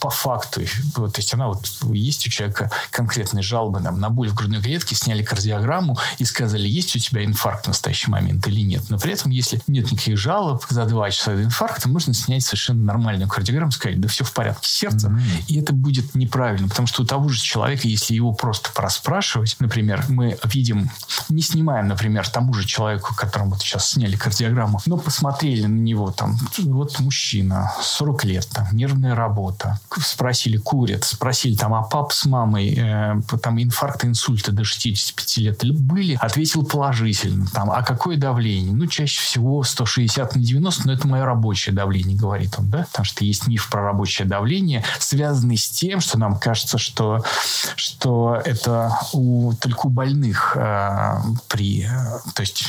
по факту, то есть она вот, есть у человека конкретные жалобы нам, на боль в грудной клетке, сняли кардиограмму и сказали, есть у тебя инфаркт в настоящий момент или нет. Но при этом, если нет никаких жалоб за два часа до инфаркта, можно снять совершенно нормальную кардиограмму, сказать, да все в порядке сердца, mm-hmm. и это будет неправильно, потому что у того же человека, если его просто проспрашивать, например, мы видим, не снимаем, например, тому же человеку, которому вот сейчас сняли кардиограмму, но посмотрели на него, там, вот мужчина, 40 лет, там, нервная работа. Спросили, курят, спросили, там, а пап с мамой, э, там, инфаркт, инсульта до 65 лет были? Ответил положительно. Там, а какое давление? Ну, чаще всего 160 на 90, но это мое рабочее давление, говорит он, да? Потому что есть миф про рабочее давление, связанный с тем, что нам кажется, что, что это у, только у больных э, при... Э, то есть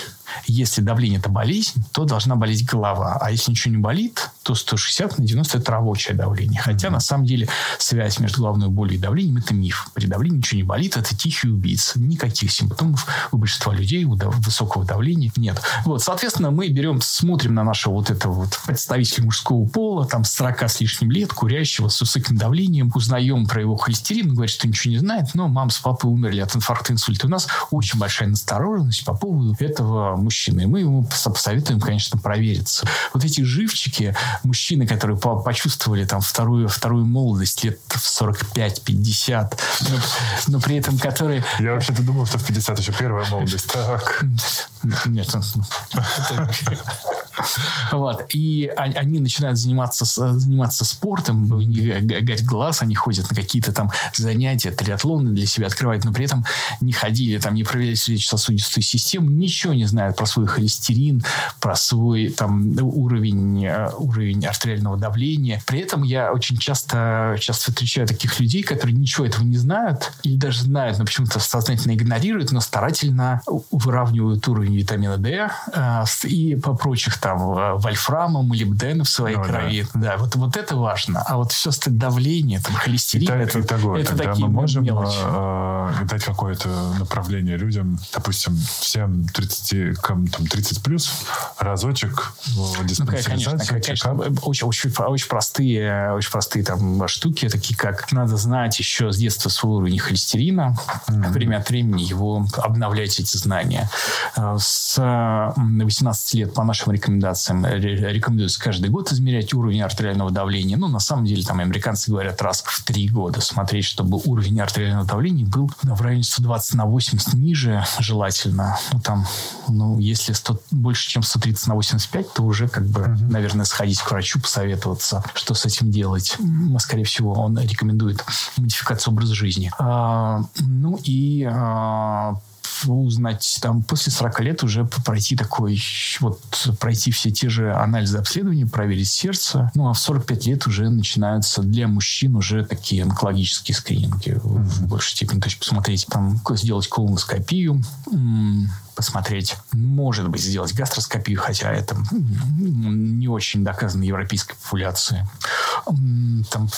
если давление – это болезнь, то должна болеть голова. А если ничего не болит, то 160 на 90 – это рабочее давление. Хотя, на самом деле, связь между головной болью и давлением – это миф. При давлении ничего не болит, это тихий убийца. Никаких симптомов у большинства людей у высокого давления нет. Вот, соответственно, мы берем, смотрим на нашего вот этого вот представителя мужского пола, там, 40 с лишним лет, курящего, с высоким давлением, узнаем про его холестерин, он говорит, что ничего не знает, но мама с папой умерли от инфаркта, инсульта. У нас очень большая настороженность по поводу этого мужчины. И мы ему посоветуем, конечно, провериться. Вот эти живчики, мужчины, которые почувствовали там вторую, вторую молодость лет в 45-50, но, но при этом которые... Я вообще-то думал, что в 50 еще первая молодость. Так. Нет. (laughs) Вот. И они начинают заниматься, заниматься спортом, у глаз, они ходят на какие-то там занятия, триатлоны для себя открывают, но при этом не ходили, там, не проверяли сердечно-сосудистую систему, ничего не знают про свой холестерин, про свой там уровень, э, уровень артериального давления. При этом я очень часто, часто встречаю таких людей, которые ничего этого не знают, или даже знают, но почему-то сознательно игнорируют, но старательно выравнивают уровень витамина D э, и по прочих там э, вольфрама, молибдена в своей ну, крови. Да. да, вот, вот это важно. А вот все давление, там, холестерин, Итак, это, итого, это такие мы можем э, дать какое-то направление людям, допустим, всем 30, там, 30 плюс, разочек ну, конечно, конечно. Очень, очень, очень простые, очень простые там штуки, такие как надо знать еще с детства свой уровень холестерина, mm-hmm. время от времени его обновлять эти знания. Э, с 18 лет по нашим рекомендациям рекомендациям рекомендуется каждый год измерять уровень артериального давления. Ну, на самом деле, там американцы говорят раз в три года смотреть, чтобы уровень артериального давления был в районе 120 на 80 ниже желательно. Ну, там, ну, если 100, больше, чем 130 на 85, то уже, как бы, mm-hmm. наверное, сходить к врачу, посоветоваться, что с этим делать. Скорее всего, он рекомендует модификацию образа жизни. А, ну и а, узнать, там, после 40 лет уже пройти такой, вот, пройти все те же анализы обследования, проверить сердце. Ну, а в 45 лет уже начинаются для мужчин уже такие онкологические скрининги mm-hmm. в большей степени. То есть посмотреть, там, сделать колоноскопию, посмотреть, может быть, сделать гастроскопию, хотя это не очень доказано европейской популяции. Там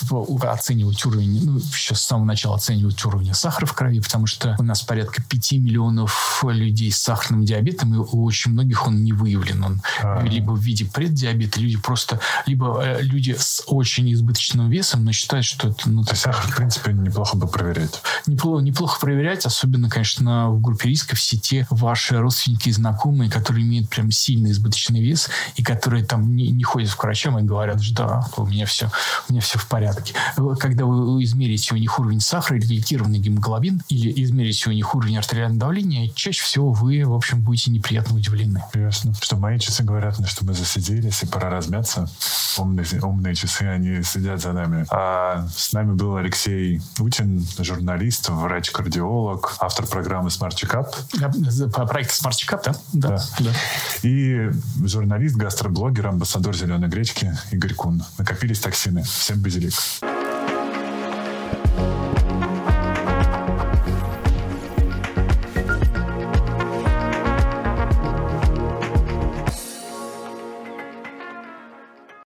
оценивать уровень, ну, еще с самого начала оценивать уровень сахара в крови, потому что у нас порядка 5 миллионов людей с сахарным диабетом, и у очень многих он не выявлен. Он а -а -а. либо в виде преддиабета, люди просто, либо э, люди с очень избыточным весом, но считают, что это... Ну, То сахар, в принципе, неплохо бы проверять. Неплохо, неплохо проверять, особенно, конечно, в группе риска все те ваши ваши родственники и знакомые, которые имеют прям сильный избыточный вес и которые там не, не ходят к врачам и говорят, что да, у меня все, у меня все в порядке. Когда вы измерите у них уровень сахара или гликированный гемоглобин или измерите у них уровень артериального давления, чаще всего вы, в общем, будете неприятно удивлены. Ясно. Что мои часы говорят что мы засиделись и пора размяться. Умные, умные часы, они следят за нами. А с нами был Алексей Утин, журналист, врач-кардиолог, автор программы Smart Checkup проект Smart Checkup, да? Да. да. да. И журналист, гастроблогер, амбассадор «Зеленой гречки» Игорь Кун. Накопились токсины. Всем базилик.